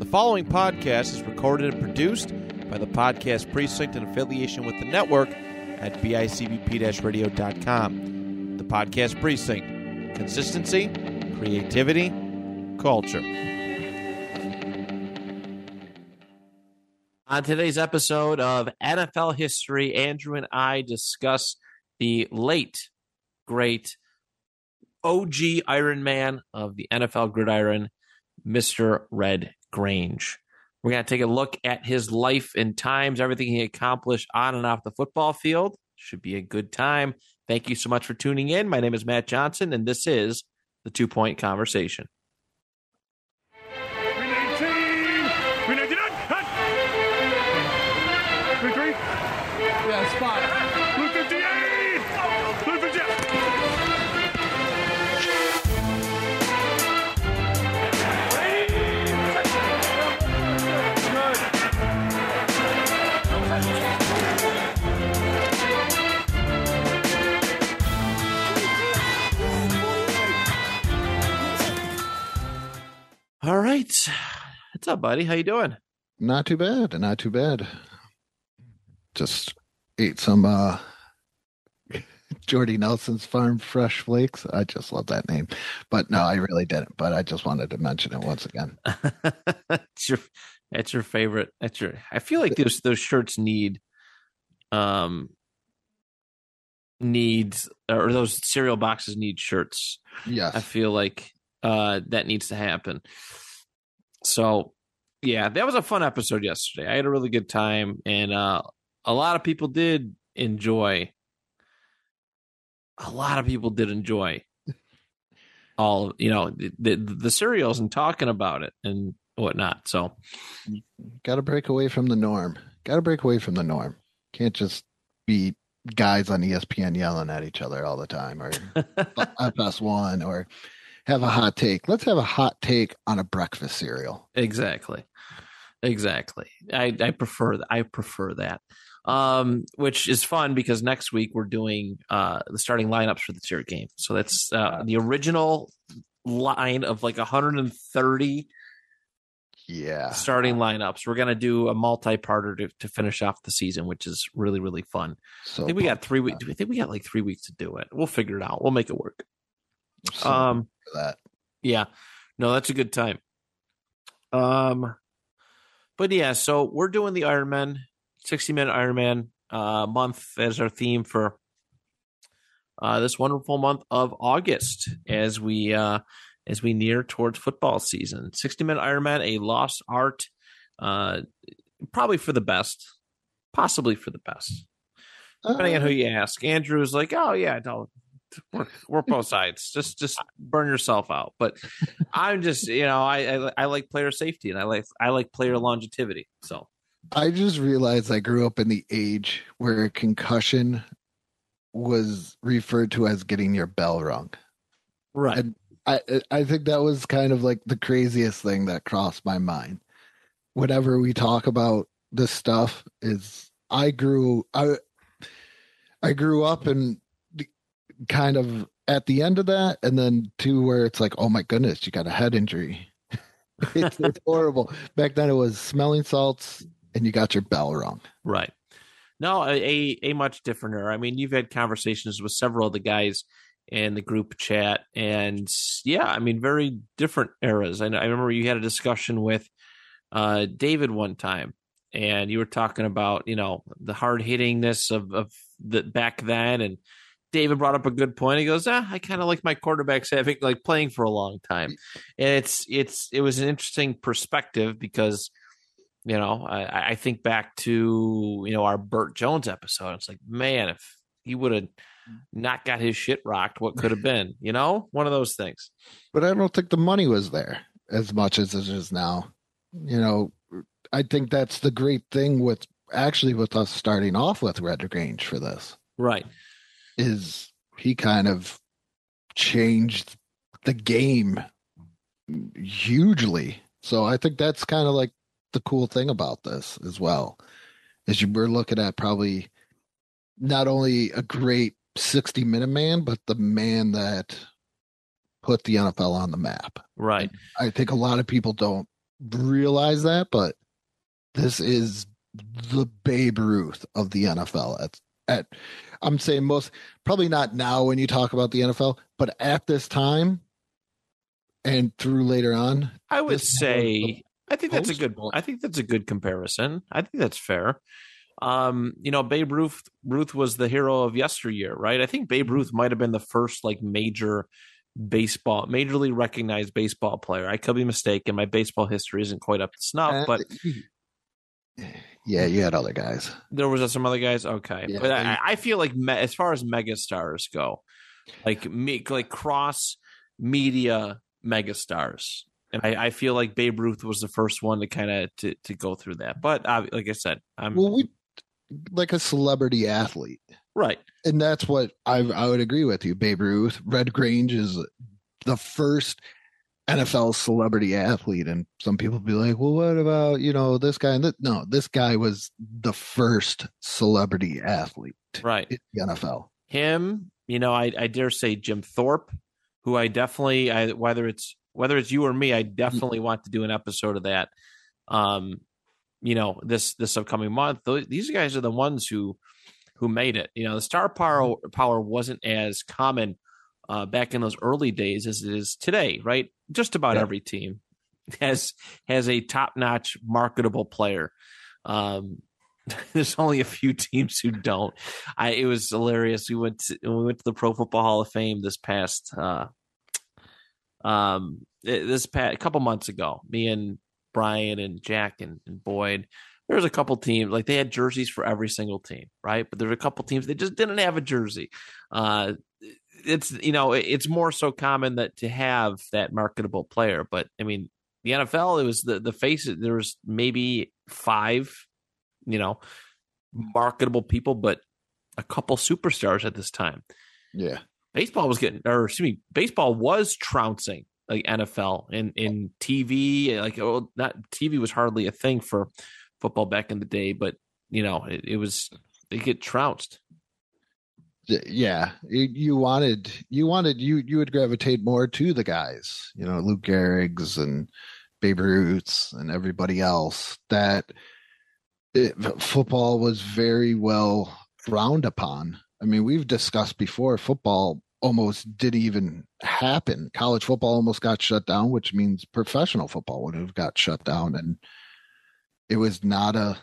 The following podcast is recorded and produced by the Podcast Precinct in affiliation with the network at bicbp radio.com. The Podcast Precinct consistency, creativity, culture. On today's episode of NFL History, Andrew and I discuss the late, great OG Iron Man of the NFL gridiron, Mr. Red Grange. We're going to take a look at his life and times, everything he accomplished on and off the football field. Should be a good time. Thank you so much for tuning in. My name is Matt Johnson, and this is the Two Point Conversation. All right. What's up, buddy? How you doing? Not too bad. Not too bad. Just ate some uh Jordy Nelson's Farm Fresh Flakes. I just love that name. But no, I really didn't. But I just wanted to mention it once again. that's your that's your favorite. That's your I feel like those those shirts need um needs or those cereal boxes need shirts. Yeah, I feel like uh that needs to happen. So yeah, that was a fun episode yesterday. I had a really good time and uh a lot of people did enjoy a lot of people did enjoy all you know the the, the cereals and talking about it and whatnot. So Gotta break away from the norm. Gotta break away from the norm. Can't just be guys on ESPN yelling at each other all the time or FS1 or have a hot take. Let's have a hot take on a breakfast cereal. Exactly. Exactly. I, I prefer th- I prefer that. Um, which is fun because next week we're doing uh the starting lineups for the tier game. So that's uh the original line of like 130 Yeah. starting lineups. We're gonna do a multi-parter to, to finish off the season, which is really really fun. So I think we got three weeks. I think we got like three weeks to do it. We'll figure it out. We'll make it work. So Um, that. Yeah. No, that's a good time. Um but yeah, so we're doing the Ironman, 60 minute Ironman uh month as our theme for uh this wonderful month of August as we uh as we near towards football season. 60 minute Ironman, a lost art, uh probably for the best, possibly for the best. Depending on who you ask. Andrew's like, oh yeah, don't work, work both sides. Just just burn yourself out. But I'm just you know I, I I like player safety and I like I like player longevity. So I just realized I grew up in the age where concussion was referred to as getting your bell rung. right, And I I think that was kind of like the craziest thing that crossed my mind. Whenever we talk about this stuff, is I grew I I grew up and kind of at the end of that, and then to where it's like, oh my goodness, you got a head injury. it's, it's horrible. Back then, it was smelling salts, and you got your bell rung. right. No, a a, much different era. I mean, you've had conversations with several of the guys in the group chat, and yeah, I mean, very different eras. I, I remember you had a discussion with uh, David one time, and you were talking about you know the hard hittingness of of the back then, and David brought up a good point. He goes, ah, I kind of like my quarterbacks having like playing for a long time, and it's it's it was an interesting perspective because you know I, I think back to you know our Bert Jones episode. It's like man, if he would have not got his shit rocked, what could have been? You know, one of those things. but I don't think the money was there as much as it is now. You know, I think that's the great thing with actually with us starting off with Red Grange for this Right. Is he kind of changed the game hugely. So I think that's kind of like the cool thing about this as well. Is you we're looking at probably not only a great 60 minute man, but the man that put the NFL on the map. Right. I think a lot of people don't realize that, but this is the Babe Ruth of the NFL. At at I'm saying most probably not now when you talk about the NFL, but at this time and through later on, I would say I think that's a good I think that's a good comparison. I think that's fair. Um, you know, Babe Ruth Ruth was the hero of yesteryear, right? I think Babe Mm-hmm. Ruth might have been the first like major baseball, majorly recognized baseball player. I could be mistaken. My baseball history isn't quite up to snuff, but yeah, you had other guys. there was some other guys. Okay, Yeah, but I, I feel like me, as far as megastars go, like me, like cross media megastars, and I, I feel like Babe Ruth was the first one to kind of to, to go through that. But uh, like I said, I'm Well, we like a celebrity athlete. right. and that's what I I would agree with you. Babe Ruth, Red Grange is the first NFL celebrity athlete, and some people be like, "Well, what about you know this guy?" And no, this guy was the first celebrity athlete Right. in the NFL. Him, you know, I, I dare say Jim Thorpe, who I definitely, I whether it's whether it's you or me, I definitely want to do an episode of that. Um, you know, this this upcoming month. Th- These guys are the ones who who made it. You know, the star power power wasn't as common uh, back in those early days as it is today, right? Just about Yeah. every team has has a top notch marketable player. Um, there's only a few teams who don't. I it was hilarious. We went to, we went to the Pro Football Hall of Fame this past uh, um eh, this past a couple months ago. Me and Brian and Jack and, and Boyd. There was a couple teams like they had jerseys for every single team, right? But there were a couple teams that just didn't have a jersey. Uh, it's you know it's more so common that to have that marketable player, but I mean the NFL it was the the face there was maybe five you know marketable people, but a couple superstars at this time. Yeah, Baseball was getting, or excuse me, baseball was trouncing like NFL in in TV. Like, oh, not TV was hardly a thing for football back in the day, but you know, it, it was they get trounced. Yeah. You, you wanted you wanted you you would gravitate more to the guys, you know, Lou Gehrig's and Babe Ruth's and everybody else that it, football was very well frowned upon. I mean, we've discussed before football almost didn't even happen. College football almost got shut down, which means professional football would have got shut down and it was not a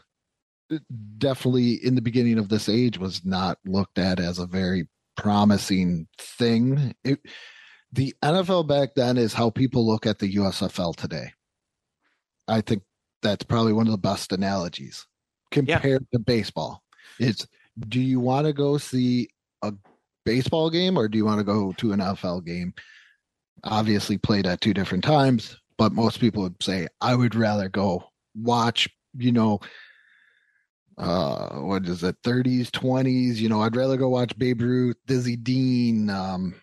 definitely in the beginning of this age was not looked at as a very promising thing. It, the NFL back then is how people look at the USFL today. I think that's probably one of the best analogies compared to baseball. It's do you want to go see a baseball game or do you want to go to an NFL game? Obviously played at two different times, but most people would say I would rather go watch, you know, uh what is it 30s 20s you know i'd rather go watch babe ruth dizzy dean um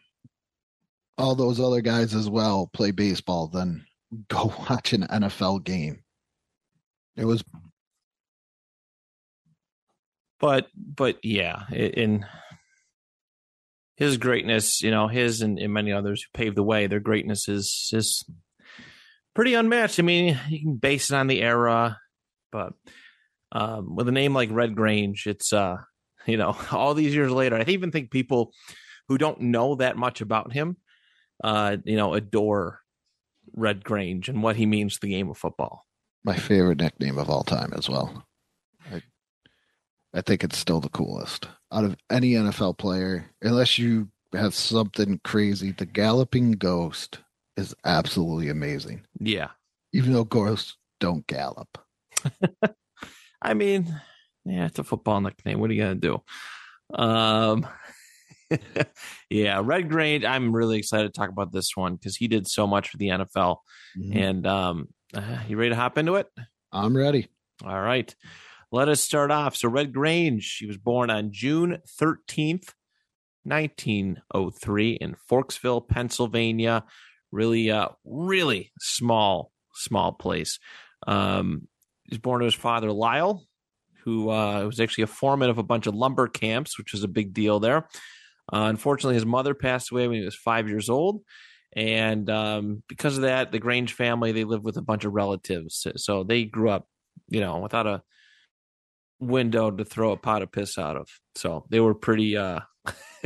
all those other guys as well play baseball than go watch an nfl game it was But but yeah, in his greatness, you know, his and, and many others who paved the way, their greatness is is pretty unmatched. I mean, you can base it on the era, but um, with a name like Red Grange, it's uh, you know, all these years later, I even think people who don't know that much about him, uh, you know, adore Red Grange and what he means to the game of football. my favorite nickname of all time as well i i think it's still the coolest out of any nfl player unless you have something crazy the galloping ghost is absolutely amazing Yeah. even though ghosts don't gallop I mean, yeah, it's a football nickname. What are you gonna do? Um, yeah, Red Grange. I'm really excited to talk about this one because he did so much for the NFL. And um, uh, you ready to hop into it? i'm ready All right, let us start off. So Red Grange, she was born on June 13th, 1903, in Forksville, Pennsylvania. Really, uh, really small, small place. Um, he was born to his father Lyle, who uh, was actually a foreman of a bunch of lumber camps, which was a big deal there. Uh, unfortunately, his mother passed away when he was five years old, and um, because of that, the Grange family they lived with a bunch of relatives, so they grew up, you know, without a window to throw a pot of piss out of. So they were pretty uh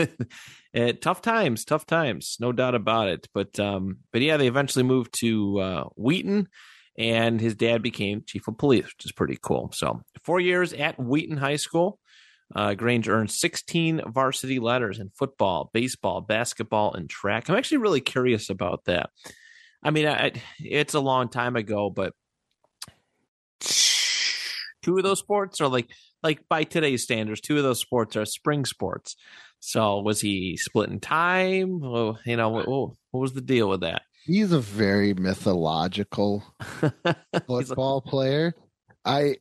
eh, tough times, tough times, no doubt about it. But um but yeah, they eventually moved to uh Wheaton and his dad became chief of police, which is pretty cool. So, 4 years at Wheaton High School. Uh, Grange earned 16 varsity letters in football, baseball, basketball, and track. I'm actually really curious about that. I mean, I, it's a long time ago, but two of those sports are like like by today's standards, two of those sports are spring sports. So was he splitting time? Well, you know, what, what was the deal with that? He's a very mythological football player. I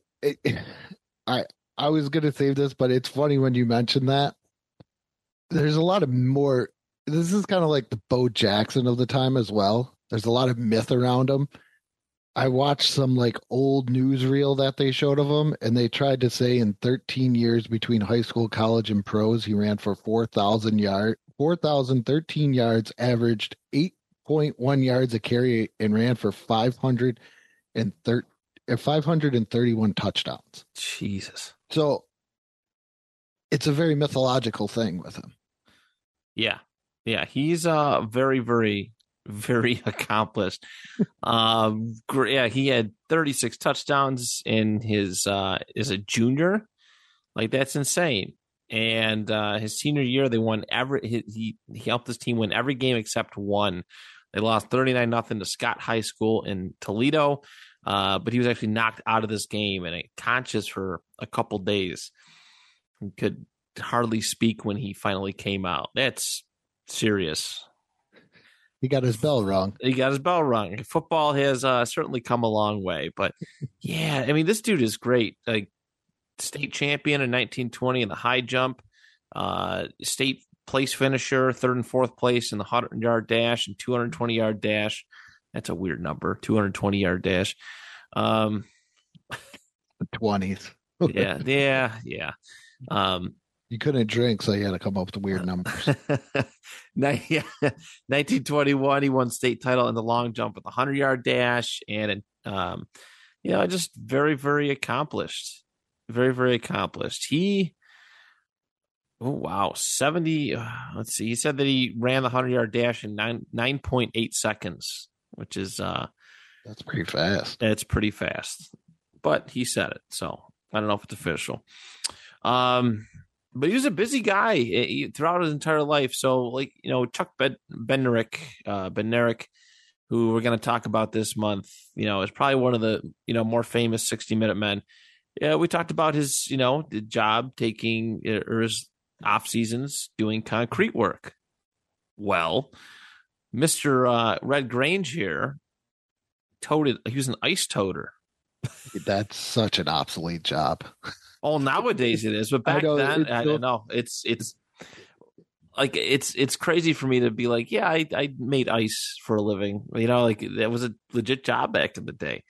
I I was gonna save this, but it's funny when you mention that. There's a lot of more. This is kind of like the Bo Jackson of the time as well. There's a lot of myth around him. I watched some like old newsreel that they showed of him, and they tried to say in 13 years between high school, college, and pros, he ran for 4,000 yard, 4,013 yards, averaged 8.1 yards a carry, and ran for 500 and 531 touchdowns. Jesus. So it's a very mythological thing with him. Yeah. Yeah. He's uh very, very, very accomplished. um yeah, he had 36 touchdowns in his uh as a junior. Like that's insane. And uh his senior year they won every he, he helped his team win every game except one. They lost 39 nothing to Scott High School in Toledo. Uh, but he was actually knocked out of this game and conscious for a couple days. He could hardly speak when he finally came out. That's serious. He got his bell rung. He got his bell rung. Football has uh, certainly come a long way, but yeah, I mean, this dude is great. Like state champion in 1920 in the high jump, uh, state place finisher, third and fourth place in the 100 yard dash and 220 yard dash. That's a weird number, 220 yard dash. Um, the 20s. yeah, yeah, yeah. Um, you couldn't drink, so you had to come up with weird numbers. yeah, 1921, he won state title in the long jump with the 100 yard dash, and um, you know, just very, very accomplished, very, very accomplished. He, oh wow, 70. Uh, let's see, he said that he ran the 100 yard dash in nine 9.8 seconds, which is uh, that's pretty fast. It's pretty fast, but he said it, so I don't know if it's official. Um, but he was a busy guy eh, throughout his entire life. So, like you know, Chuck ben- Bednarik, uh, Bednarik, who we're going to talk about this month, you know, is probably one of the you know more famous sixty minute men. Yeah, we talked about his you know job taking eh, or his off seasons doing concrete work. Well, Mister uh, Red Grange here toted. He was an ice toter. That's such an obsolete job. Oh, nowadays it is, but back I know, then, I don't know. It's it's like it's it's crazy for me to be like, yeah, I I made ice for a living. You know, like that was a legit job back in the day.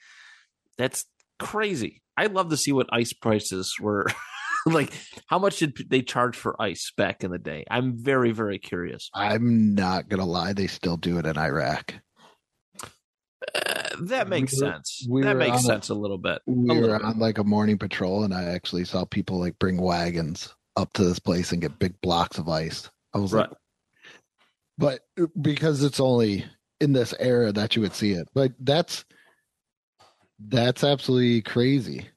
That's crazy. I'd love to see what ice prices were. like how much did they charge for ice back in the day? I'm very very curious. I'm not gonna lie, they still do it in Iraq. Uh, that makes we were, sense. We that makes sense a, a, little bit. We were on like a morning patrol, and I actually saw people like bring wagons up to this place and get big blocks of ice. I was right. like, but uh, because it's only in this era that you would see it, but that's that's absolutely crazy.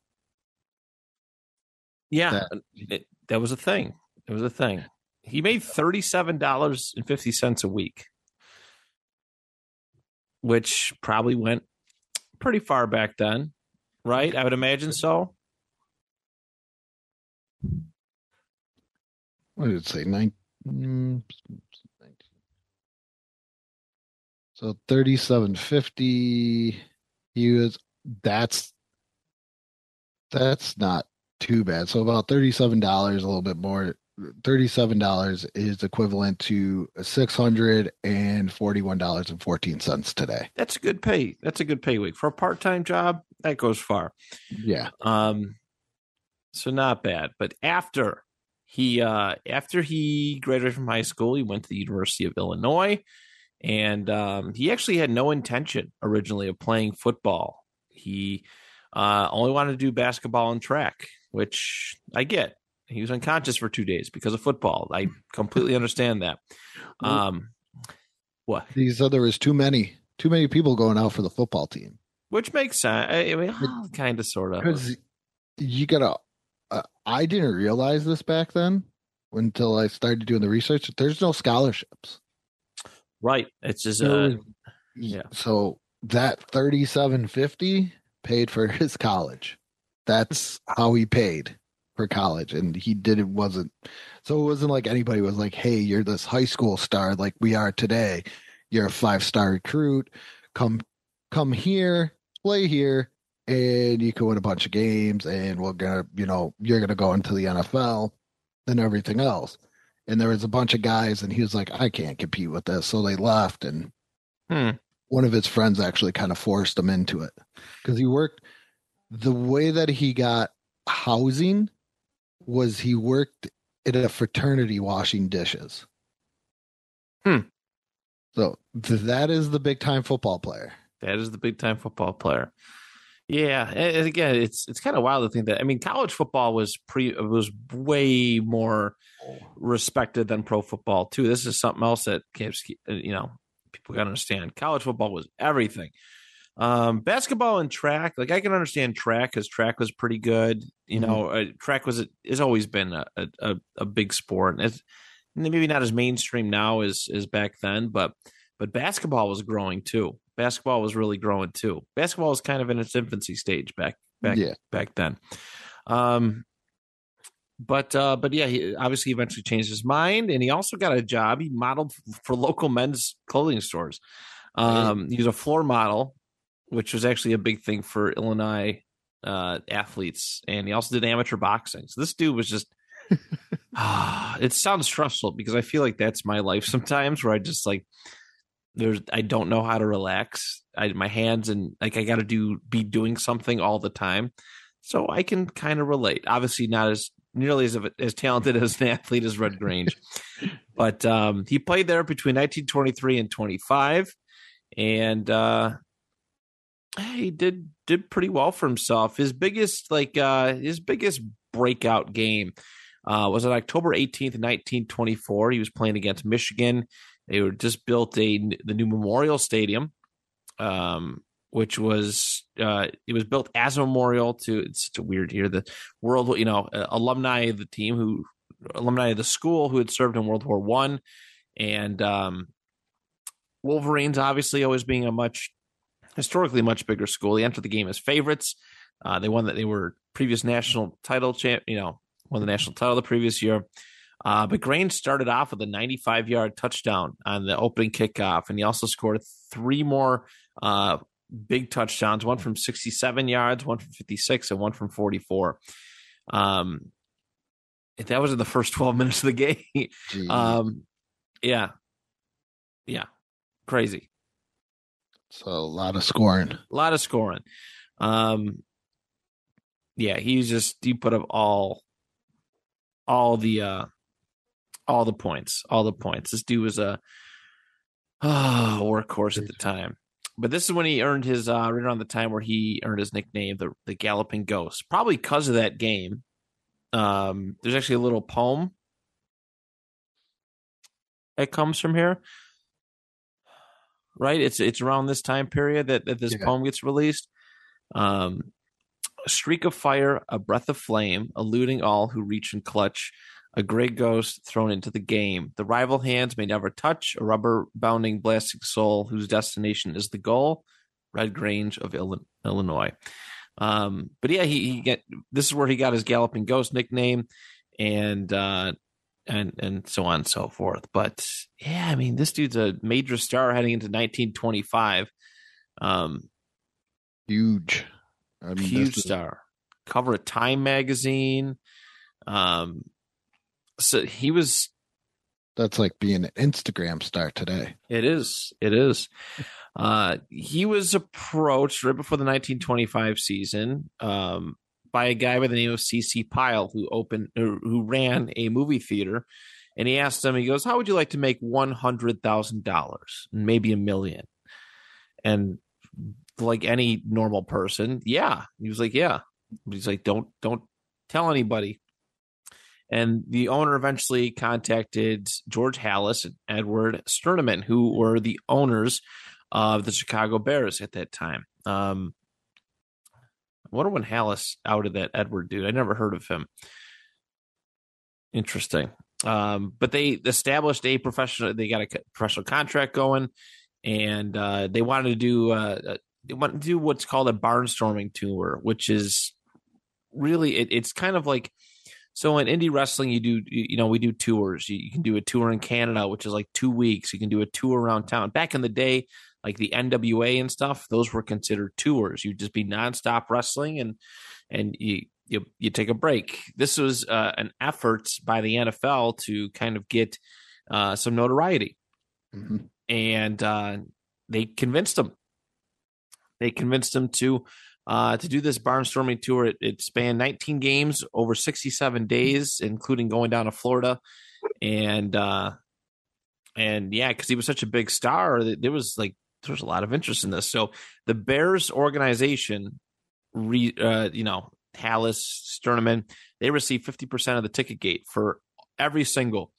Yeah, that, it, that was a thing. It was a thing. He made thirty seven dollars and fifty cents a week which probably went pretty far back then, right? I would imagine so. What did it say? Nine, mm, so thirty-seven fifty. He was. That's that's not too bad. So about thirty-seven dollars, a little bit more $37 is equivalent to $641.14 today. That's a good pay. That's a good pay week for a part-time job. That goes far. Yeah. Um so not bad, but after he uh after he graduated from high school, he went to the University of Illinois and um, he actually had no intention originally of playing football. He uh, only wanted to do basketball and track, which I get. He was unconscious for two days because of football. I completely understand that. Um, what? He said there was too many, too many people going out for the football team. Which makes sense. I mean, kind of, sort of. Because you gotta. Uh, I didn't realize this back then until I started doing the research. There's no scholarships. Right. It's just uh, yeah. So that thirty-seven fifty paid for his college. That's how he paid for college, and he did it wasn't. So it wasn't like anybody was like, "Hey, you're this high school star like we are today. You're a five-star recruit. Come, come here, play here, and you can win a bunch of games, and we're gonna, you know, you're gonna go into the NFL, and everything else." And there was a bunch of guys, and he was like, "I can't compete with this," so they left, and Hmm. one of his friends actually kind of forced him into it because he worked the way that he got housing was he worked at a fraternity washing dishes. Hmm. So that is the big time football player. That is the big time football player. Yeah, and again, it's it's kind of wild to think that. I mean, college football was pre was way more respected than pro football too. This is something else that you know people got to understand. College football was everything. Um, basketball and track, like I can understand track because track was pretty good. You Mhm. know, uh, track was has always been a a, a big sport. And it's maybe not as mainstream now as as back then, but but basketball was growing too. Basketball was really growing too. Basketball was kind of in its infancy stage back back Yeah. back then. Um, but uh, but yeah, he obviously eventually changed his mind, and he also got a job. He modeled for local men's clothing stores. Um, he was a floor model, which was actually a big thing for Illinois uh, athletes, and he also did amateur boxing. So this dude was just. Ah, it sounds stressful because I feel like that's my life sometimes, where I just like there's I don't know how to relax. I my hands and like I got to do be doing something all the time, so I can kind of relate. Obviously, not as nearly as as talented as an athlete as Red Grange, but um, he played there between 1923 and 25, and uh, he did did pretty well for himself. His biggest like uh, his biggest breakout game uh, was on October 18th, 1924. He was playing against Michigan. They were just built a the new Memorial Stadium, um, which was uh, it was built as a memorial to. It's such a weird here. The world, you know, uh, alumni of the team who alumni of the school who had served in World War One, and um, Wolverines obviously always being a much historically much bigger school. They entered the game as favorites. Uh, they won that. They were previous national title champ. You know, won the national title the previous year. Uh, but Grange started off with a 95 yard touchdown on the opening kickoff, and he also scored three more uh, big touchdowns one from 67 yards, one from 56, and one from 44. Um, that was in the first 12 minutes of the game. Um, yeah. Yeah. Crazy. So a lot of scoring. A lot of scoring. Um, yeah, he's just he put up all all the uh all the points, all the points. This dude was a oh, workhorse at the time. But this is when he earned his uh right around the time where he earned his nickname, the the Galloping Ghost. Probably because of that game. Um, there's actually a little poem that comes from here. Right? It's it's around this time period that, that this Yeah. poem gets released. Um a streak of fire, a breath of flame, eluding all who reach and clutch, a gray ghost thrown into the game. The rival hands may never touch a rubber bounding, blasting soul whose destination is the goal. Red Grange of Illinois. Um, but yeah, he, he get this is where he got his galloping ghost nickname, and uh, and and so on and so forth. But yeah, I mean, this dude's a major star heading into 1925. Um, Huge. I mean, huge star. Cover of Time magazine. Um, so he was. That's like being an Instagram star today. It is. It is. Uh, he was approached right before the 1925 season um, by a guy by the name of C.C. Pyle, who opened, who ran a movie theater and he asked him, he goes, "How would you like to make one hundred thousand dollars, maybe a million? And like any normal person, yeah, he was like, yeah. He's like, don't don't tell anybody. And the owner eventually contacted George Halas and Edward Sternaman, who were the owners of the Chicago Bears at that time. Um, wonder when Halas outed that Edward dude. I never heard of him. Interesting. Um, but they established a professional. They got a professional contract going, and uh, they wanted to do uh, uh, they wanted to do what's called a barnstorming tour, which is really it, it's kind of like so in indie wrestling you do you know we do tours. You, you can do a tour in Canada, which is like two weeks. You can do a tour around town. Back in the day, like the NWA and stuff, those were considered tours. You'd just be nonstop wrestling and and you you you take a break. This was uh, an effort by the NFL to kind of get uh, some notoriety, Mm-hmm. and uh, they convinced them. They convinced them to uh, to do this barnstorming tour. It, it spanned 19 games over 67 days, including going down to Florida, and uh, and yeah, because he was such a big star, there was like there was a lot of interest in this. So the Bears organization, re, uh, you know, Halas, Sternman, they received 50% of the ticket gate for every single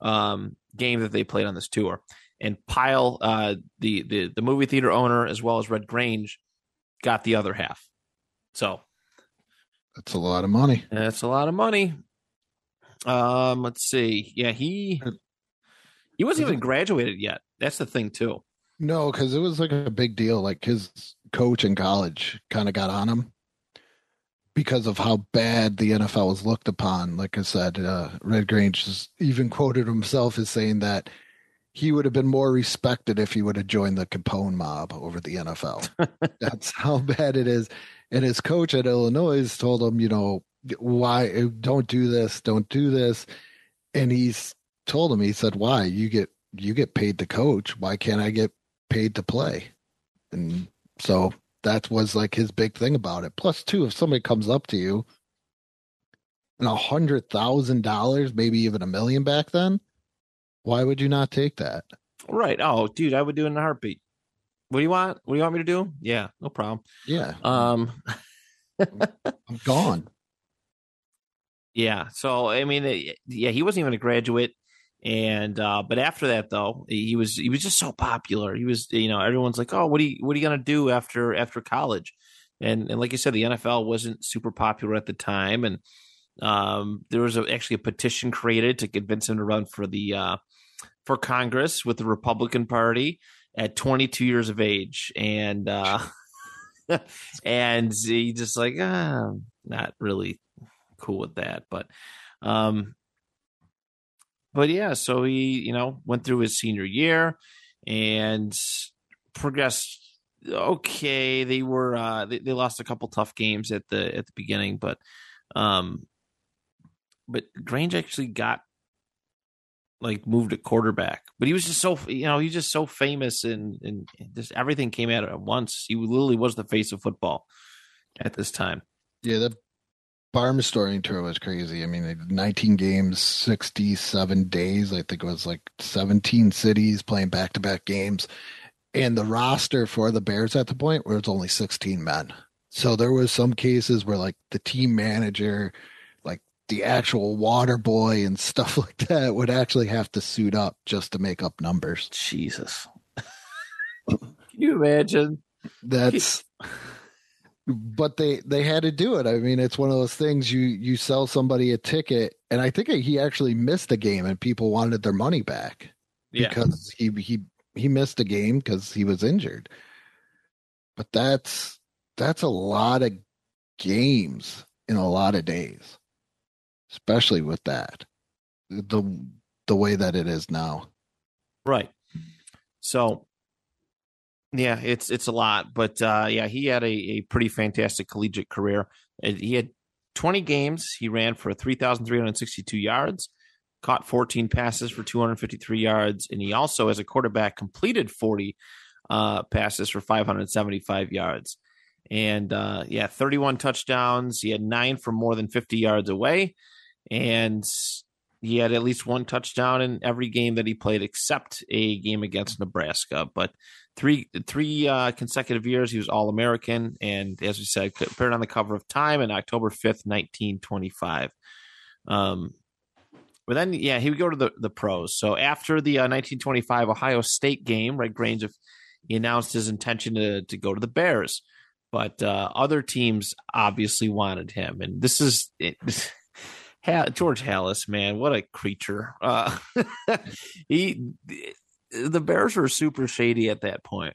um, game that they played on this tour. And Pyle, uh, the, the the movie theater owner, as well as Red Grange, got the other half. So That's a lot of money. that's a lot of money. Um, let's see. Yeah, he he wasn't even graduated yet. That's the thing too. No, because it was like a big deal. Like his coach in college kind of got on him because of how bad the NFL was looked upon. Like I said, uh, Red Grange just even quoted himself as saying that he would have been more respected if he would have joined the Capone mob over the NFL. That's how bad it is. And his coach at Illinois told him, you know, why don't do this, don't do this. And he's told him, he said, why? You get you get paid to coach. Why can't I get paid to play? And so that was like his big thing about it. Plus, two, if somebody comes up to you and a hundred thousand dollars, maybe even a million back then, why would you not take that? Right. Oh, dude, I would do it in a heartbeat. What do you want? What do you want me to do? Yeah, no problem. Yeah, Um, I'm gone. yeah. So I mean, yeah, he wasn't even a graduate, and uh, but after that though, he was he was just so popular. He was, you know, everyone's like, oh, what are you what are you gonna do after after college? And and like you said, the NFL wasn't super popular at the time, and um, there was a, actually a petition created to convince him to run for the uh, for Congress with the Republican Party at 22 years of age, and uh, and he just like ah, not really cool with that, but um, but yeah, so he you know went through his senior year and progressed okay. They were uh, they, they lost a couple tough games at the at the beginning, but um, but Grange actually got like moved at quarterback, but he was just so you know he's just so famous and and just everything came out at once. He literally was the face of football at this time. Yeah, the Barnstorming tour was crazy. I mean, 19 games, 67 days. I think it was like 17 cities playing back to back games. And the roster for the Bears at the point was only 16 men. So there was some cases where like the team manager, like the actual water boy and stuff like that would actually have to suit up just to make up numbers. Jesus, can you imagine? That's but they they had to do it. I mean, it's one of those things you you sell somebody a ticket, and I think he actually missed a game, and people wanted their money back Yeah, because he he he missed a game because he was injured. But that's that's a lot of games in a lot of days, especially with that the the way that it is now. right. So yeah, it's it's a lot, but uh, yeah, he had a, a pretty fantastic collegiate career. Uh, He had 20 games. He ran for 3,362 yards, caught 14 passes for 253 yards, and he also, as a quarterback, completed 40 uh, passes for 575 yards. And uh, yeah, 31 touchdowns. He had nine from more than 50 yards away. And he had at least one touchdown in every game that he played, except a game against Nebraska. But three three uh, consecutive years, he was All American, and as we said, appeared on the cover of Time in October fifth, nineteen twenty five. Um, but then, yeah, he would go to the, the pros. So after the uh, 1925 Ohio State game, Red Grange, he announced his intention to, to go to the Bears. But uh, other teams obviously wanted him. And this is it, George Halas, man, what a creature. Uh, he, the Bears were super shady at that point.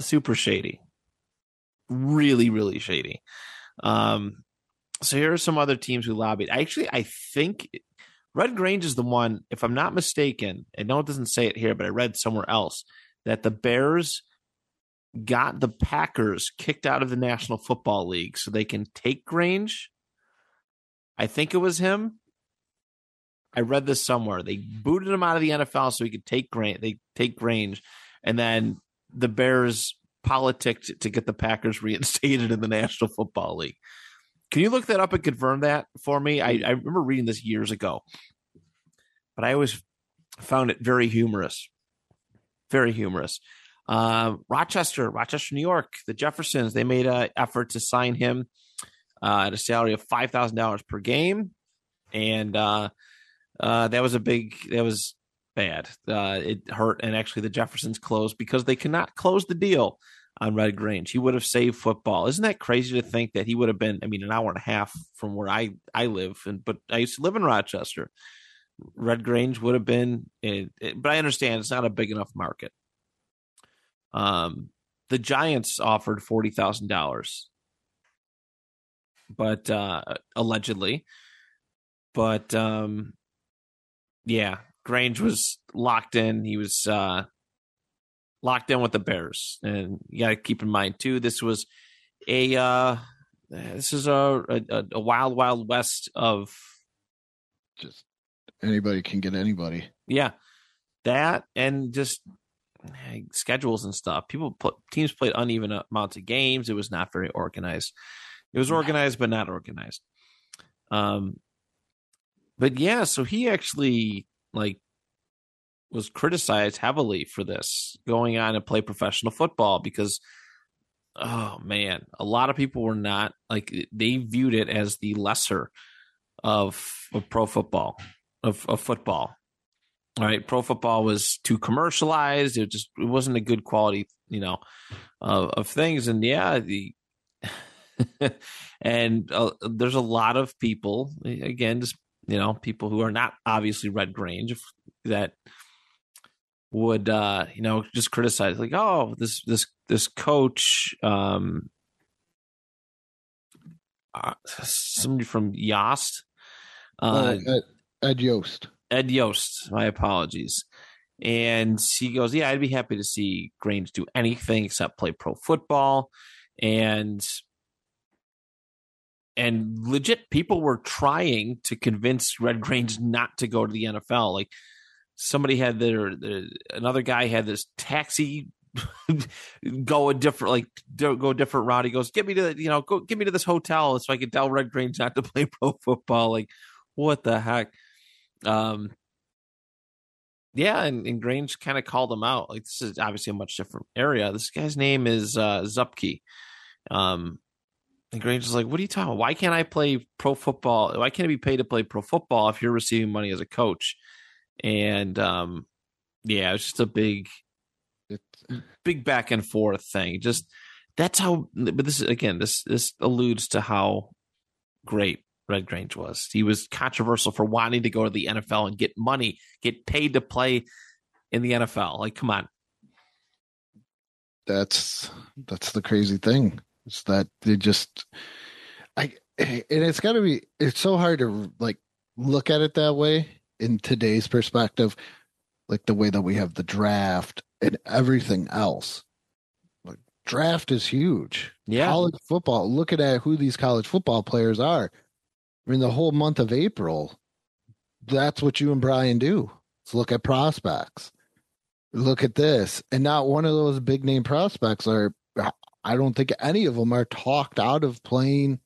Super shady. Really, really shady. Um, so here are some other teams who lobbied. Actually, I think Red Grange is the one, if I'm not mistaken, I know it doesn't say it here, but I read somewhere else that the Bears got the Packers kicked out of the National Football League so they can take Grange. I think it was him. I read this somewhere. They booted him out of the NFL so he could take Grange. They take Grange, and then the Bears politicked to get the Packers reinstated in the National Football League. Can you look that up and confirm that for me? I, I remember reading this years ago, but I always found it very humorous. Very humorous. Uh, Rochester, Rochester, New York, the Jeffersons, they made an effort to sign him uh, at a salary of $5,000 per game. And uh, uh, that was a big, that was bad. Uh, it hurt. And actually, the Jeffersons closed because they cannot close the deal on Red Grange. He would have saved football. Isn't that crazy to think that he would have been? I mean, an hour and a half from where I I live, and but I used to live in Rochester. Red Grange would have been, it, it, but I understand it's not a big enough market. Um, the Giants offered forty thousand dollars, but uh, allegedly, but um, yeah, Grange was locked in. He was uh, locked in with the Bears. And you got to keep in mind too, this was a uh, this is a, a, a wild wild west of just anybody can get anybody. Yeah, that and just schedules and stuff. People put teams played uneven amounts of games. It was not very organized. It was organized, but not organized. Um, but yeah, so he actually like was criticized heavily for this going on and play professional football because oh man a lot of people were not like they viewed it as the lesser of, of pro football of, of football all right? Pro football was too commercialized. It just it wasn't a good quality you know of, of things. And yeah the and uh, there's a lot of people again just you know people who are not obviously red grange that would uh you know just criticize like oh this this this coach um uh, somebody from Yost uh, uh Ed, Ed Yost. Ed Yost my apologies. And he goes yeah I'd be happy to see Grange do anything except play pro football. And and legit people were trying to convince Red Grange not to go to the NFL like somebody had their, their another guy had this taxi go a different like go a different route. He goes, "Get me to you know go get me to this hotel so I can tell Red Grange not to play pro football." Like, what the heck? Um, yeah, and, and Grange kind of called him out. Like, this is obviously a much different area. This guy's name is uh, Zuppke. Um, and Grange is like, "What are you talking? About? Why can't I play pro football? Why can't I be paid to play pro football if you're receiving money as a coach?" and um, yeah, it's just a big, big back and forth thing. Just that's how. But this is again, this this alludes to how great Red Grange was. He was controversial for wanting to go to the NFL and get money, get paid to play in the NFL. Like, come on. That's that's the crazy thing. It's that they just I and it's got to be it's so hard to like look at it that way in today's perspective, like the way that we have the draft and everything else. Like draft is huge. Yeah. College football, looking at who these college football players are. I mean, the whole month of April, that's what you and Brian do. Let's look at prospects. Look at this. And not one of those big name prospects are I don't think any of them are talked out of playing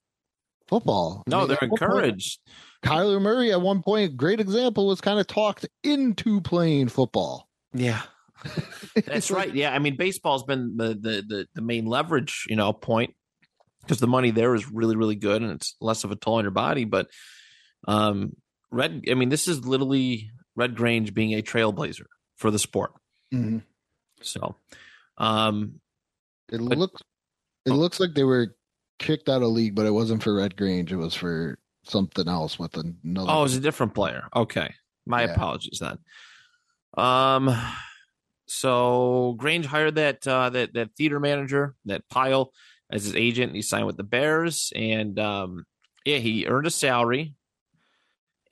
football. I No, mean, they're at one point, encouraged. Kyler Murray at one point, great example, was kind of talked into playing football. Yeah. That's right. Yeah, I mean, baseball's been the the the, the main leverage, you know, point because the money there is really really good and it's less of a toll on your body. But um, Red, I mean, this is literally Red Grange being a trailblazer for the sport. Mhm. So, um, It But- looks it Oh. looks like they were kicked out of league, but it wasn't for Red Grange. It was for something else with another. oh, it's a different player. Okay, my Yeah. apologies then. Um, so Grange hired that uh, that that theater manager, that Pyle, as his agent. He signed with the Bears, and um, yeah, he earned a salary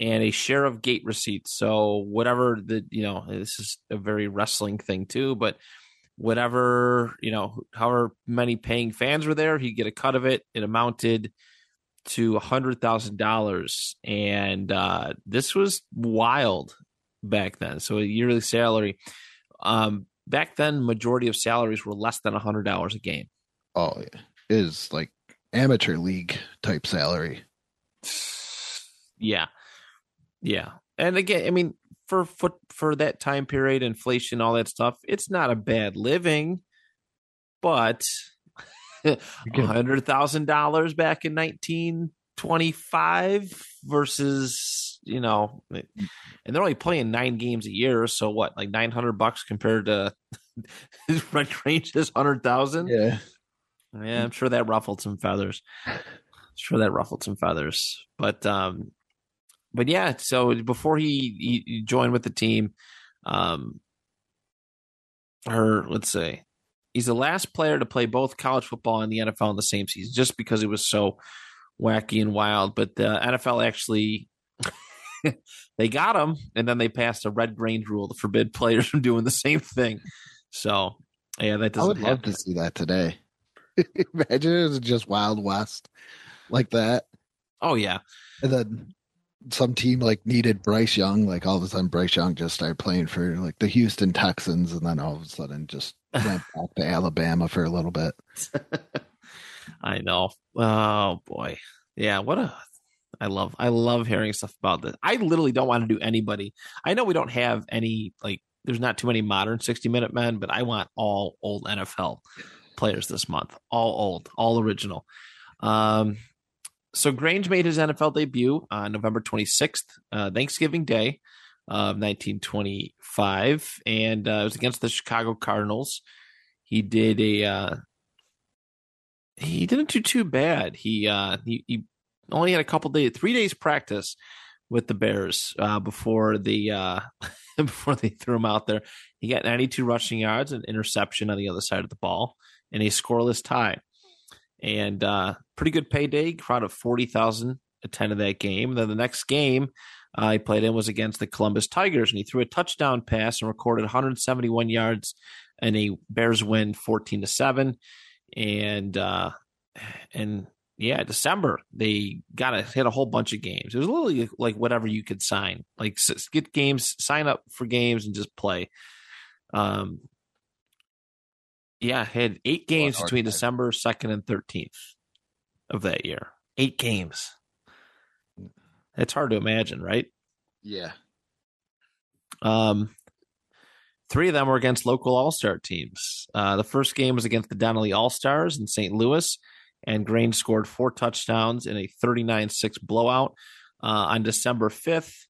and a share of gate receipts. So whatever the you know, this is a very wrestling thing too, but whatever you know, however many paying fans were there, he'd get a cut of it. It amounted to a hundred thousand dollars, and uh, this was wild back then. So a yearly salary. Um, back then, majority of salaries were less than a hundred dollars a game. oh, yeah. It is like amateur league type salary. Yeah, yeah, and again, I mean, for foot for that time period, inflation, all that stuff, it's not a bad living, but a hundred thousand dollars back in nineteen twenty five versus you know, and they're only playing nine games a year, so what, like nine hundred bucks compared to Red Grange's hundred thousand? yeah, Yeah, I'm sure that ruffled some feathers. Sure that ruffled some feathers. But um but yeah, so before he, he, joined with the team, um or let's say he's the last player to play both college football and the NFL in the same season, just because it was so wacky and wild. But the NFL actually they got him, and then they passed a red grange rule to forbid players from doing the same thing. So yeah, that doesn't I would love to see that today. Imagine it was just Wild West like that, Oh yeah. and then some team like needed Bryce Young. Like all of a sudden, Bryce Young just started playing for like the Houston Texans, and then all of a sudden just went back to Alabama for a little bit. I know. Oh boy. Yeah, what a I love I love hearing stuff about this. I literally don't want to do anybody. I know we don't have any like there's not too many modern 60 minute men, but I want all old NFL players this month. All old, all original. Um so Grange made his NFL debut on November 26th, uh, Thanksgiving Day of 1925, and uh, it was against the Chicago Cardinals. He did a uh, he didn't do too bad. He uh he, he only had a couple days, three days practice with the Bears uh, before the uh before they threw him out there. He got 92 rushing yards, an interception on the other side of the ball, and a scoreless tie. And uh pretty good payday. Crowd of 40,000 attended that game. Then the next game uh, he played in was against the Columbus Tigers, and he threw a touchdown pass and recorded 171 yards and a Bears win 14 to seven and uh and yeah december they got to hit a whole bunch of games it was literally like whatever you could sign like get games sign up for games and just play um yeah had eight games between december 2nd and 13th of that year eight games it's hard to imagine right Yeah, um, three of them were against local All Star teams. Uh, the first game was against the Donnelly All Stars in St. Louis, and Grange scored four touchdowns in a 39 6 blowout. Uh, on December 5th,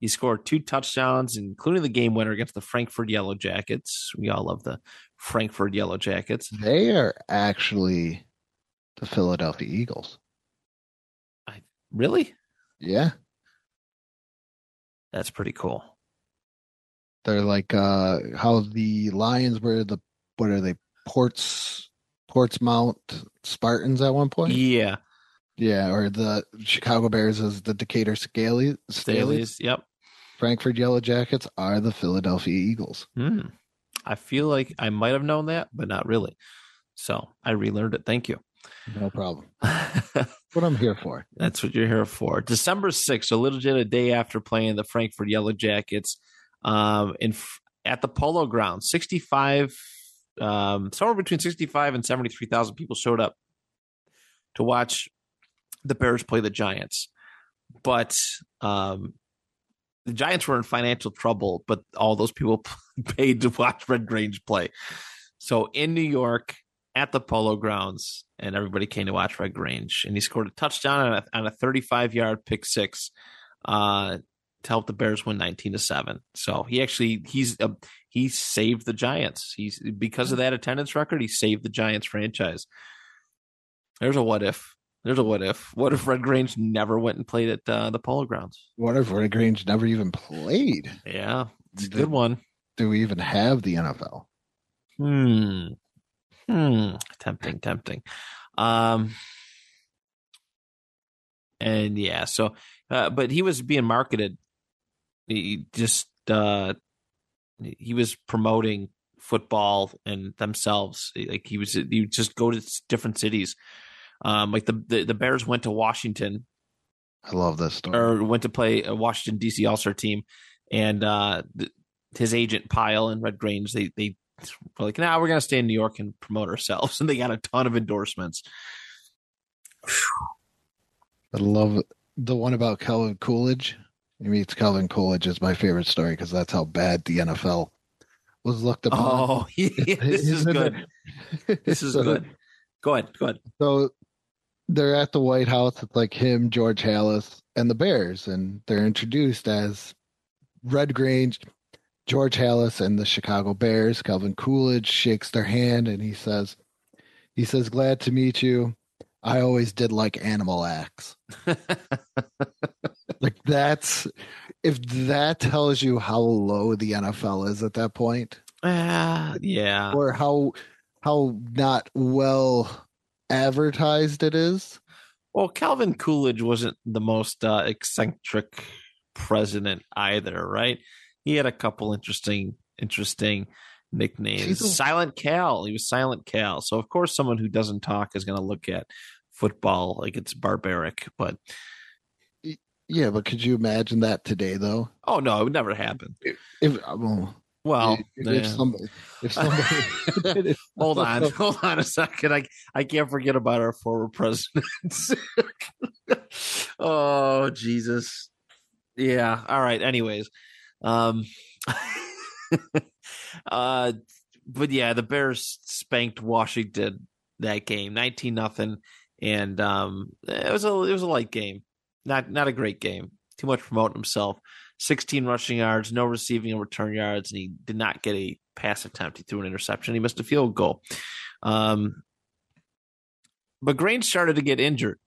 he scored two touchdowns, including the game winner against the Frankford Yellow Jackets. We all love the Frankford Yellow Jackets. they are actually the Philadelphia Eagles. I really? Yeah, That's pretty cool. they're like uh how the Lions were the what are they Ports Portsmouth Spartans at one point. Yeah. Yeah, or the Chicago Bears is the Decatur Scaly Staley's. Staley's. Yep. Frankford Yellow Jackets are the Philadelphia Eagles. Hmm. I feel like I might have known that, but not really. So I relearned it. Thank you. No problem. What I'm here for. That's what you're here for. December 6th, a little bit a day after playing the Frankford Yellow Jackets um, in at the Polo Ground. 65, um, somewhere between 65 and 73,000 people showed up to watch the Bears play the Giants. But um, the Giants were in financial trouble, but all those people paid to watch Red Grange play. So in New York at the Polo Grounds, and everybody came to watch Red Grange, and he scored a touchdown on a, on a 35 yard pick six uh, to help the Bears win 19 to seven. So he actually he's uh, he saved the Giants. He's because of that attendance record, he saved the Giants franchise. There's a what if. There's a what if. What if Red Grange never went and played at uh, the Polo Grounds? What if Red Grange never even played? Yeah, it's a Do- good one. Do we even have the NFL? Hmm. Hmm. Tempting, tempting. Um. And yeah, so, uh, but he was being marketed. He just, uh, he was promoting football and themselves. Like he was, he would just go to different cities. Um, like the, the the Bears went to Washington I love this story. or went to play a Washington DC All Star team, and uh, th- his agent Pyle and Red Grange they they were like, "Nah, we're gonna stay in New York and promote ourselves," and they got a ton of endorsements. I love the one about Calvin Coolidge. He meets Calvin Coolidge is my favorite story because that's how bad the NFL was looked upon. Oh, yeah, this is good. This is So- good. Go ahead, go ahead. So they're at the White House. It's like him, George Halas, and the Bears, and they're introduced as Red Grange, George Halas, and the Chicago Bears. Calvin Coolidge shakes their hand and he says, "He says, glad to meet you. I always did like animal acts. Like that's if that tells you how low the NFL is at that point, Ah, yeah. or how how not well advertised it is." Well, Calvin Coolidge wasn't the most uh, eccentric president either, right? He had a couple interesting, interesting nicknames. A- Silent Cal. He was Silent Cal. So of course, someone who doesn't talk is going to look at football like it's barbaric. But Yeah, but could you imagine that today, though? oh no, it would never happen. If well, Well, if, yeah. somebody, if somebody, hold on, hold on a second. I I can't forget about our former presidents. oh Jesus, yeah. All right. Anyways, um, uh, but yeah, the Bears spanked Washington that game, nineteen nothing, and um, it was a it was a light game, not not a great game. Too much promoting himself. 16 rushing yards, no receiving and return yards, and he did not get a pass attempt. He threw an interception. He missed a field goal. Um, but Grange started to get injured.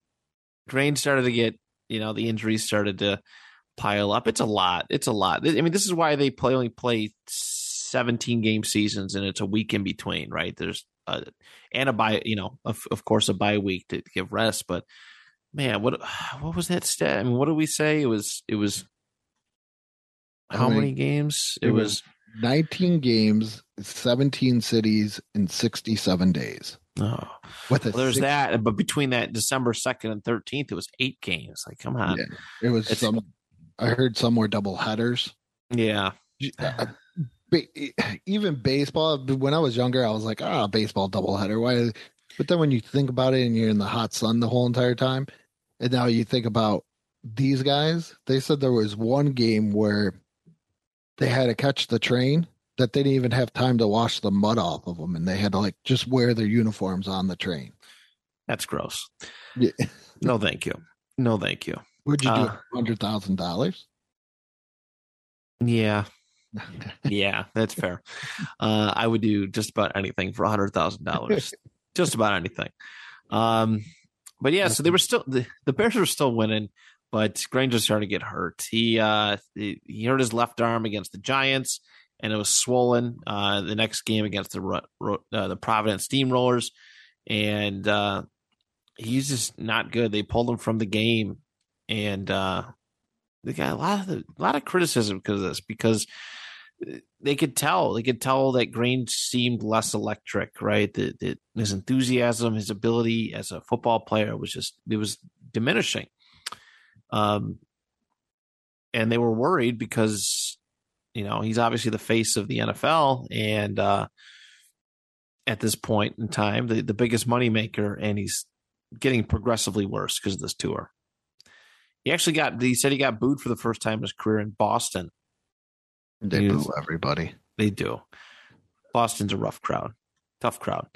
Grange started to get, you know, the injuries started to pile up. It's a lot. It's a lot. I mean, this is why they play only play 17 game seasons, and it's a week in between, right? There's a, and a bye, you know, of, of course, a bye week to give rest. But man, what what was that stat? I mean, what did we say? It was it was how, many- many, games? It, it was, was 19 games, 17 cities in 67 days. oh. Well, there's six- that, but between that December second and thirteenth, it was eight games. Like, come on, Yeah. It was It's- some. I heard some were double headers. yeah, Uh, Even baseball. When I was younger, I was like, ah, baseball double header. Why? But then when you think about it, and you're in the hot sun the whole entire time, and now you think about these guys, they said there was one game where they had to catch the train that they didn't even have time to wash the mud off of them, and they had to like just wear their uniforms on the train. that's gross. Yeah. No, thank you. No, thank you. Would you do Uh, hundred thousand dollars? Yeah, yeah, that's fair. Uh, I would do just about anything for a hundred thousand dollars. Just about anything. Um, but yeah, so they were still the, the Bears were still winning, but Granger started to get hurt. He uh he, hurt his left arm against the Giants, and it was swollen. Uh, the next game against the uh, the Providence Steamrollers, and uh, he's just not good. They pulled him from the game, and uh, they got a lot of the, a lot of criticism because of this because they could tell they could tell that Grange seemed less electric, right? That that his enthusiasm, his ability as a football player was just it was diminishing. Um, and they were worried because you know he's obviously the face of the NFL, and uh, at this point in time, the the biggest moneymaker, and he's getting progressively worse because of this tour. He actually got. He said he got booed for the first time in his career in Boston. They boo everybody. They do. Boston's a rough crowd, tough crowd.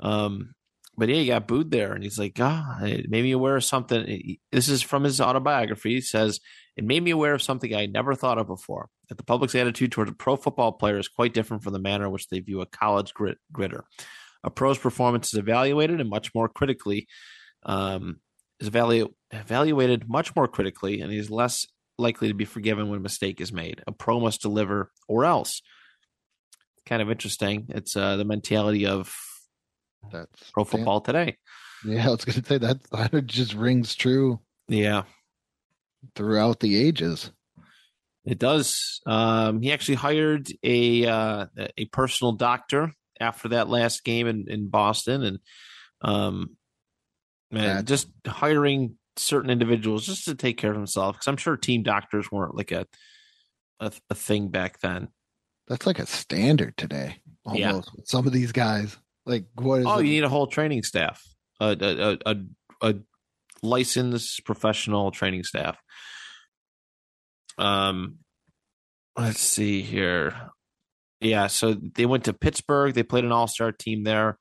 Um, but yeah, he got booed there, and he's like, "Ah, it made me aware of something." This is from his autobiography. He says, "It made me aware of something I never thought of before. That the public's attitude towards a pro football player is quite different from the manner in which they view a college grit gridder. A pro's performance is evaluated and much more critically. Um, is evalu- evaluated much more critically, and he's less likely to be forgiven when a mistake is made. A pro must deliver, or else." Kind of interesting. It's uh, the mentality of That's pro football today. Yeah, I was gonna say that that just rings true Yeah, throughout the ages. it does. Um, he actually hired a uh, a personal doctor after that last game in, in Boston, and um, man, That- just hiring certain individuals just to take care of himself because I'm sure team doctors weren't like a a, a thing back then. That's like a standard today. Almost Yeah. with some of these guys. Like what is Oh, it? you need a whole training staff, a a a, a, licensed professional training staff. Um, let's see here. Yeah, so they went to Pittsburgh. They played an All Star team there,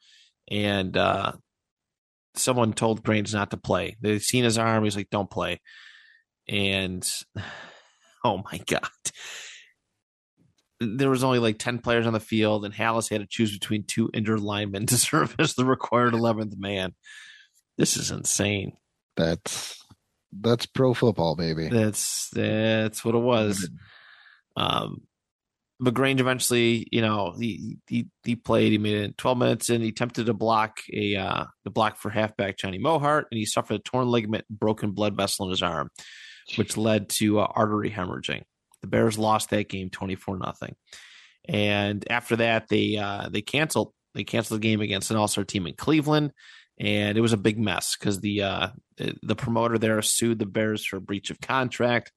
and uh, someone told Grange not to play. They've seen his arm. He's like, "Don't play." And oh my god, there was only like 10 players on the field and Halas had to choose between two injured linemen to serve as the required 11th man. This is insane. That's that's pro football, baby. That's that's what it was. Um but Grange eventually, you know, he he he played, he made it in 12 minutes and he attempted to block a uh the block for halfback Johnny Mohardt and he suffered a torn ligament, broken blood vessel in his arm, which led to uh, artery hemorrhaging. The Bears lost that game 24 nothing. And after that they uh they canceled they canceled the game against an all-star team in Cleveland and it was a big mess cuz the uh the promoter there sued the Bears for breach of contract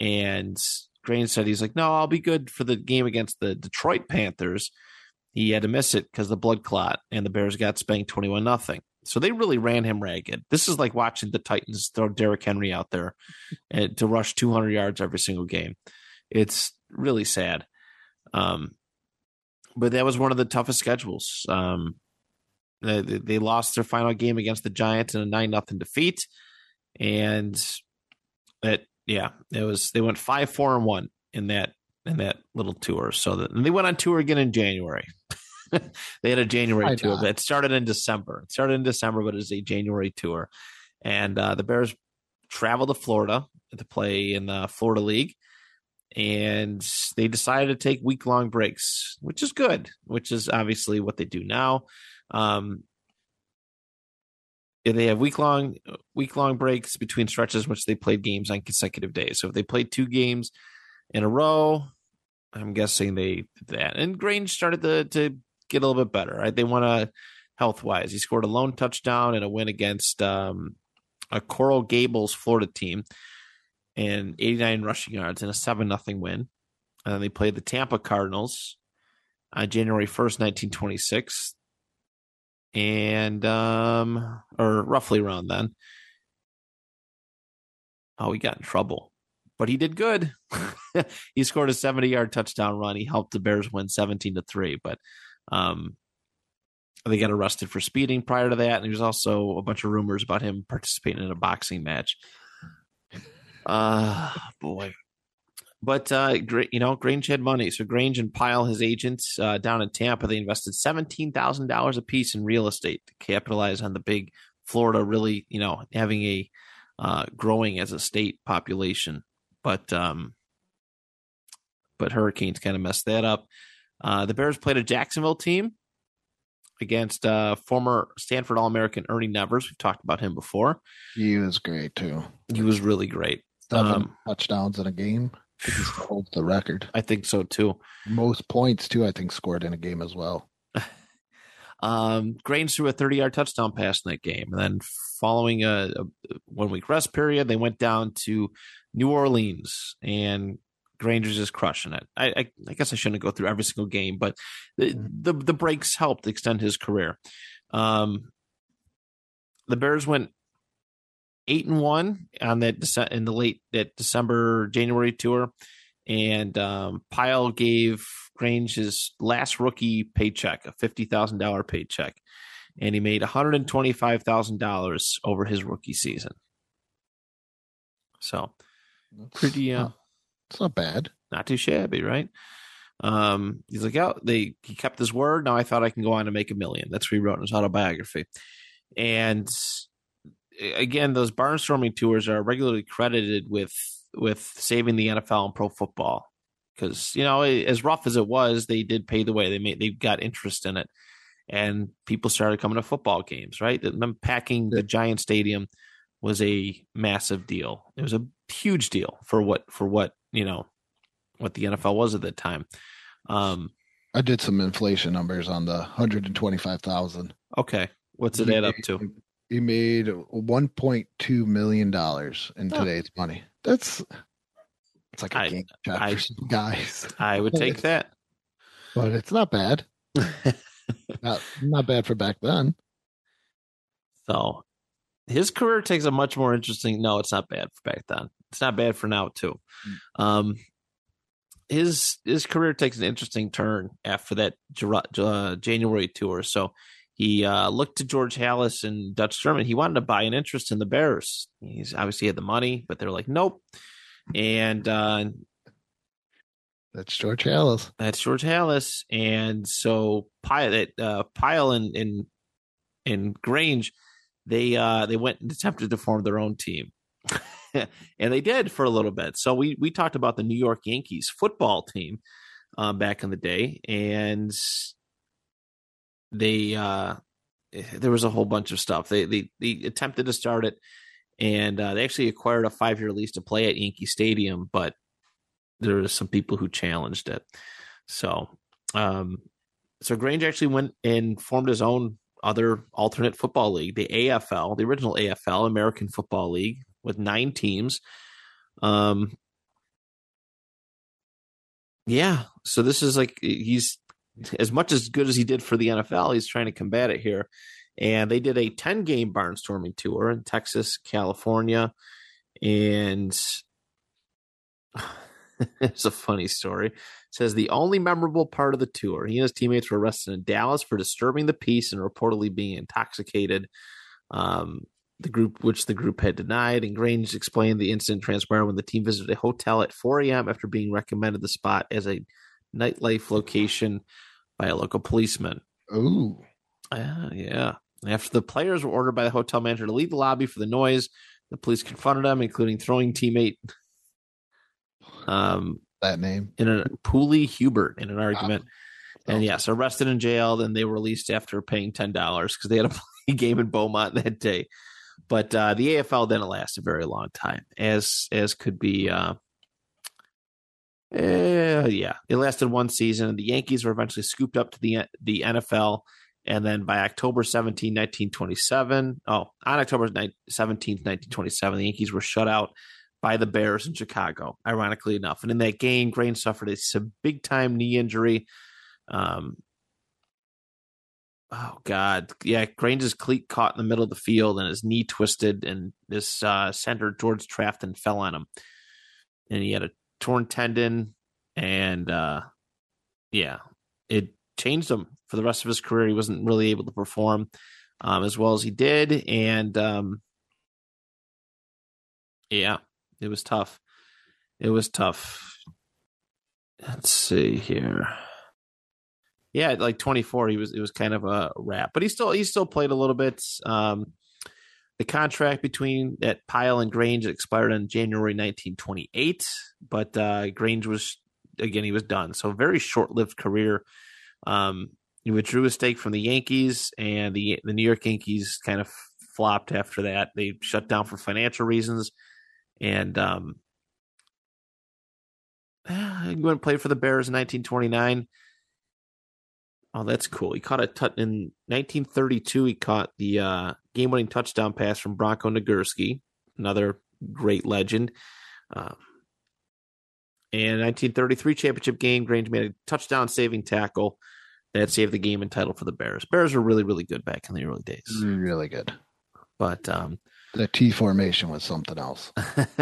and Grange said he's like, no, I'll be good for the game against the Detroit Panthers. He had to miss it because the blood clot, and the Bears got spanked twenty-one nothing. So they really ran him ragged. This is like watching the Titans throw Derrick Henry out there and to rush two hundred yards every single game. It's really sad. Um, but that was one of the toughest schedules. Um, they, they lost their final game against the Giants in a nine nothing defeat, and it yeah, it was they went five, four, and one in that in that little tour. So that and they went on tour again in January. they had a January tour. not? But it started in December. It started in December, but it's a January tour. And uh, the Bears traveled to Florida to play in the Florida League. And they decided to take week long breaks, which is good, which is obviously what they do now. Um, they have week long week long breaks between stretches in which they played games on consecutive days. So if they played two games in a row, I'm guessing they did that. And Grange started to to get a little bit better. Right, they want to health wise. He scored a lone touchdown and a win against um, a Coral Gables Florida team, and 89 rushing yards and a seven nothing win. And then they played the Tampa Cardinals on January 1st, 1926 and um or roughly around then oh he got in trouble but he did good he scored a 70 yard touchdown run he helped the bears win 17 to 3 but um they got arrested for speeding prior to that and there's also a bunch of rumors about him participating in a boxing match uh boy but uh, you know, Grange had money, so Grange and Pyle, his agents uh, down in Tampa, they invested seventeen thousand dollars a piece in real estate to capitalize on the big Florida, really, you know, having a uh, growing as a state population. But um, but hurricanes kind of messed that up. Uh, the Bears played a Jacksonville team against uh, former Stanford All American Ernie Nevers. We've talked about him before. He was great too. He was really great. Seven Um, touchdowns in a game. He holds the record. I think so too. Most points too, I think, scored in a game as well. Um, Grange threw a 30 yard touchdown pass in that game. And then following a, a one week rest period, they went down to New Orleans and Granger's just crushing it. I, I, I guess I shouldn't go through every single game, but the, the, the breaks helped extend his career. Um, the Bears went eight and one on that Dece- in the late that December January tour, and um, Pyle gave Grange his last rookie paycheck, a fifty thousand dollar paycheck, and he made one hundred and twenty five thousand dollars over his rookie season. So pretty, uh. It's not bad. not too shabby, right? Um, he's like, oh, they he kept his word. Now I thought I can go on and make a million. That's what he wrote in his autobiography. And again, those barnstorming tours are regularly credited with with saving the NFL and pro football because you know as rough as it was, they did pay the way. They made they got interest in it, and people started coming to football games. Right, them packing the Giant Stadium was a massive deal. It was a huge deal for what for what you know what the NFL was at that time. Um, I did some inflation numbers on the 125,000. okay, what's it add up to? He made 1.2 million dollars in Oh. today's money. That's it's like a I- game shot I- guys, I would take that. but it's not bad. Not not bad for back then. So his career takes a much more interesting. No, it's not bad for back then. It's not bad for now too. Um, his his career takes an interesting turn after that uh, January tour. So he uh, looked to George Halas and Dutch Sternaman. He wanted to buy an interest in the Bears. He's obviously had the money, but they're like, nope. And uh, That's George Halas. that's George Halas, and so Pyle, uh, Pyle and and and Grange, they uh, they went and attempted to form their own team, and they did for a little bit. So we we talked about the New York Yankees football team um, back in the day, and they uh, there was a whole bunch of stuff. They they they attempted to start it, and uh, they actually acquired a five year lease to play at Yankee Stadium, but there were some people who challenged it. So, um, so Grange actually went and formed his own other alternate football league, the AFL, the original AFL, American Football League, with nine teams. Um, yeah, so this is like he's as much as good as he did for the NFL, he's trying to combat it here. And they did a 10 game barnstorming tour in Texas, California, and it's a funny story. It says the only memorable part of the tour, he and his teammates were arrested in Dallas for disturbing the peace and reportedly being intoxicated. Um, the group, which the group had denied, and Grange explained the incident transpired when the team visited a hotel at 4 a.m. after being recommended the spot as a nightlife location by a local policeman. Ooh. Ah, yeah. After the players were ordered by the hotel manager to leave the lobby for the noise, the police confronted them, including throwing teammate um, That name. in a Pooley Hubert in an argument. And yes, arrested and jailed, and they were released after paying ten dollars because they had a play game in Beaumont that day. But uh, the AFL didn't last a very long time, as as could be. Uh, eh, yeah, it lasted one season, the Yankees were eventually scooped up to the the NFL. And then by October 17, 1927, oh, on October 17, 1927, the Yankees were shut out by the Bears in Chicago, ironically enough. And in that game, Grange suffered a big time knee injury. Um, oh God, yeah, Grange's cleat caught in the middle of the field and his knee twisted, and this uh, center George Trafton fell on him, and he had a torn tendon, and uh, yeah, it changed him for the rest of his career. He wasn't really able to perform um, as well as he did, and um, yeah, it was tough. It was tough. Let's see here. Yeah, like 24, he was it was kind of a wrap, but he still he still played a little bit. Um, the contract between that Pyle and Grange expired on January 1928, but uh, Grange was again he was done. So very short lived career. Um, he withdrew a stake from the Yankees, and the the New York Yankees kind of flopped after that. They shut down for financial reasons, and um, he went and played for the Bears in 1929. Oh, that's cool. He caught a tut in 1932. He caught the uh, game-winning touchdown pass from Bronco Nagurski, another great legend. Um, and 1933 championship game, Grange made a touchdown saving tackle that saved the game and title for the Bears. Bears were really, really good back in the early days. Really good. But um, The T formation was something else.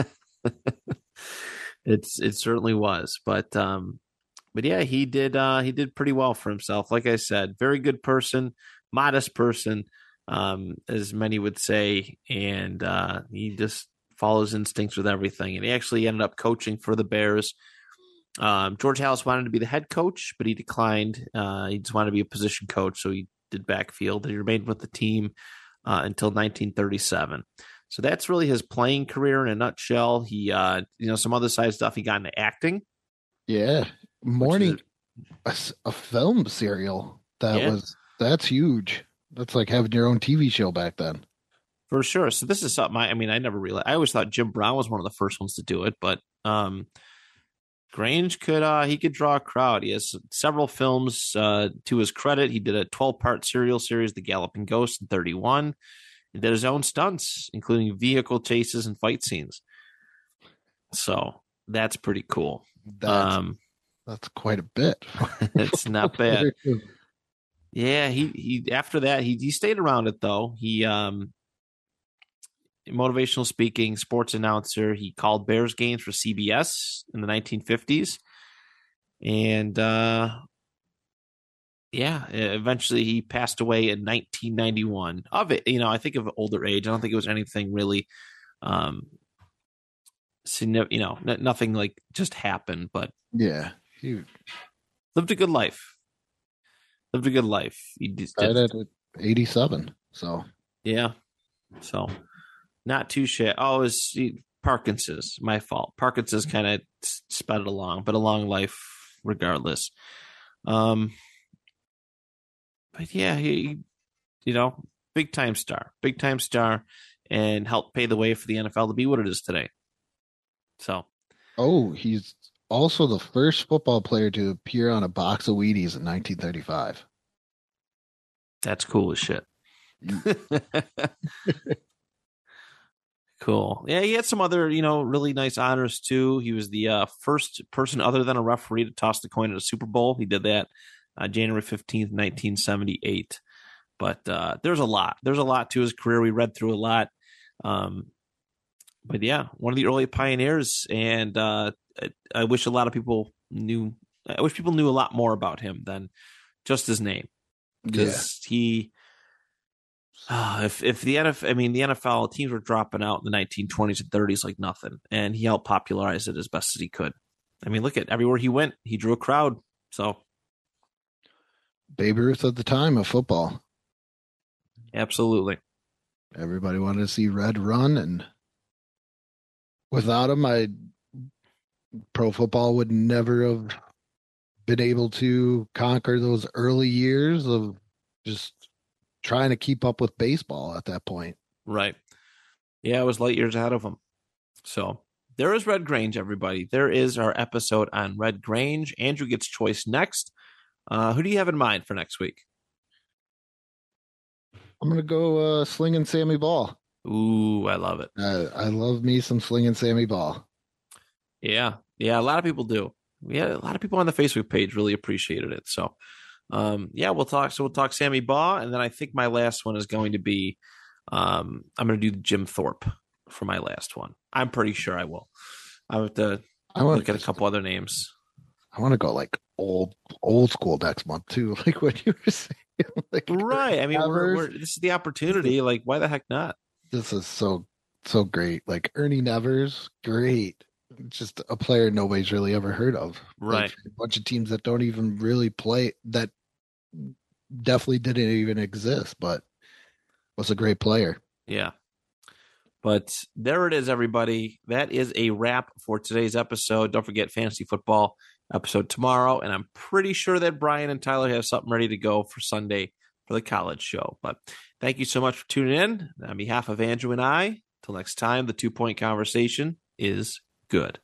it's it certainly was. But um, but yeah, he did uh, he did pretty well for himself. Like I said, very good person, modest person, um, as many would say, and uh, he just follows instincts with everything. And he actually ended up coaching for the Bears. Um, George Halas wanted to be the head coach, but he declined. Uh, he just wanted to be a position coach, so he did backfield. He remained with the team uh, until 1937. So that's really his playing career in a nutshell. He, uh, you know, some other side stuff. He got into acting. Yeah. Morning, a, a, film serial that Yeah. was that's huge. That's like having your own TV show back then. For sure. So this is something I, I mean, I never realized. I always thought Jim Brown was one of the first ones to do it, but um, Grange could uh, he could draw a crowd. He has several films uh, to his credit. He did a 12 part serial series, The Galloping Ghost, in 31. He did his own stunts, including vehicle chases and fight scenes. So that's pretty cool. That's Um, that's quite a bit. it's not bad. Yeah, he he after that he he stayed around it though. He um motivational speaking, sports announcer. He called Bears games for CBS in the 1950s. And uh yeah, eventually he passed away in 1991. Of it, you know, I think of older age. I don't think it was anything really um you know, nothing like just happened, but yeah. He lived a good life. Lived a good life. He died at 87. So Yeah. So not too shit. Oh, it was see, Parkinson's. My fault. Parkinson's kind of sped it along, but a long life regardless. Um, but yeah, he, you know, big time star, big time star, and helped pay the way for the NFL to be what it is today. So oh, he's also the first football player to appear on a box of Wheaties in 1935. that's cool as shit. cool. Yeah, he had some other, you know, really nice honors too. He was the uh, first person other than a referee to toss the coin at a Super Bowl. He did that uh, January 15th, 1978. But uh, there's a lot. There's a lot to his career. We read through a lot. Um, but yeah, one of the early pioneers. And uh, I, I wish a lot of people knew, I wish people knew a lot more about him than just his name because he uh, if if the NFL I mean the NFL teams were dropping out in the 1920s and 30s like nothing and he helped popularize it as best as he could. I mean look at everywhere he went he drew a crowd. So Babe Ruth at the time of football. absolutely. Everybody wanted to see Red run, and without him, I pro football would never have been able to conquer those early years of just trying to keep up with baseball at that point. Right. Yeah, it was light years ahead of them. So there is Red Grange, everybody. There is our episode on Red Grange. Andrew gets choice next. Uh, who do you have in mind for next week? I'm gonna go uh, slinging Sammy Baugh. Ooh, I love it. Uh, I love me some slinging Sammy Baugh. Yeah, yeah, a lot of people do. Yeah, a lot of people on the Facebook page really appreciated it. So, um, yeah, we'll talk. So we'll talk Sammy Baugh, and then I think my last one is going to be, um, I'm going to do Jim Thorpe for my last one. I'm pretty sure I will. I have to I want look at a couple other names. I want to go like old old school next month too, like what you were saying. like, Right. I mean, we're, we're, this is the opportunity. Like, why the heck not? this is so so great. Like Ernie Nevers, great. Just a player nobody's really ever heard of. Like, Right. a bunch of teams that don't even really play that definitely didn't even exist, but was a great player. Yeah. But there it is, everybody. That is a wrap for today's episode. Don't forget fantasy football episode tomorrow. And I'm pretty sure that Brian and Tyler have something ready to go for Sunday for the college show. But thank you so much for tuning in. On behalf of Andrew and I, till next time, the two point conversation is good.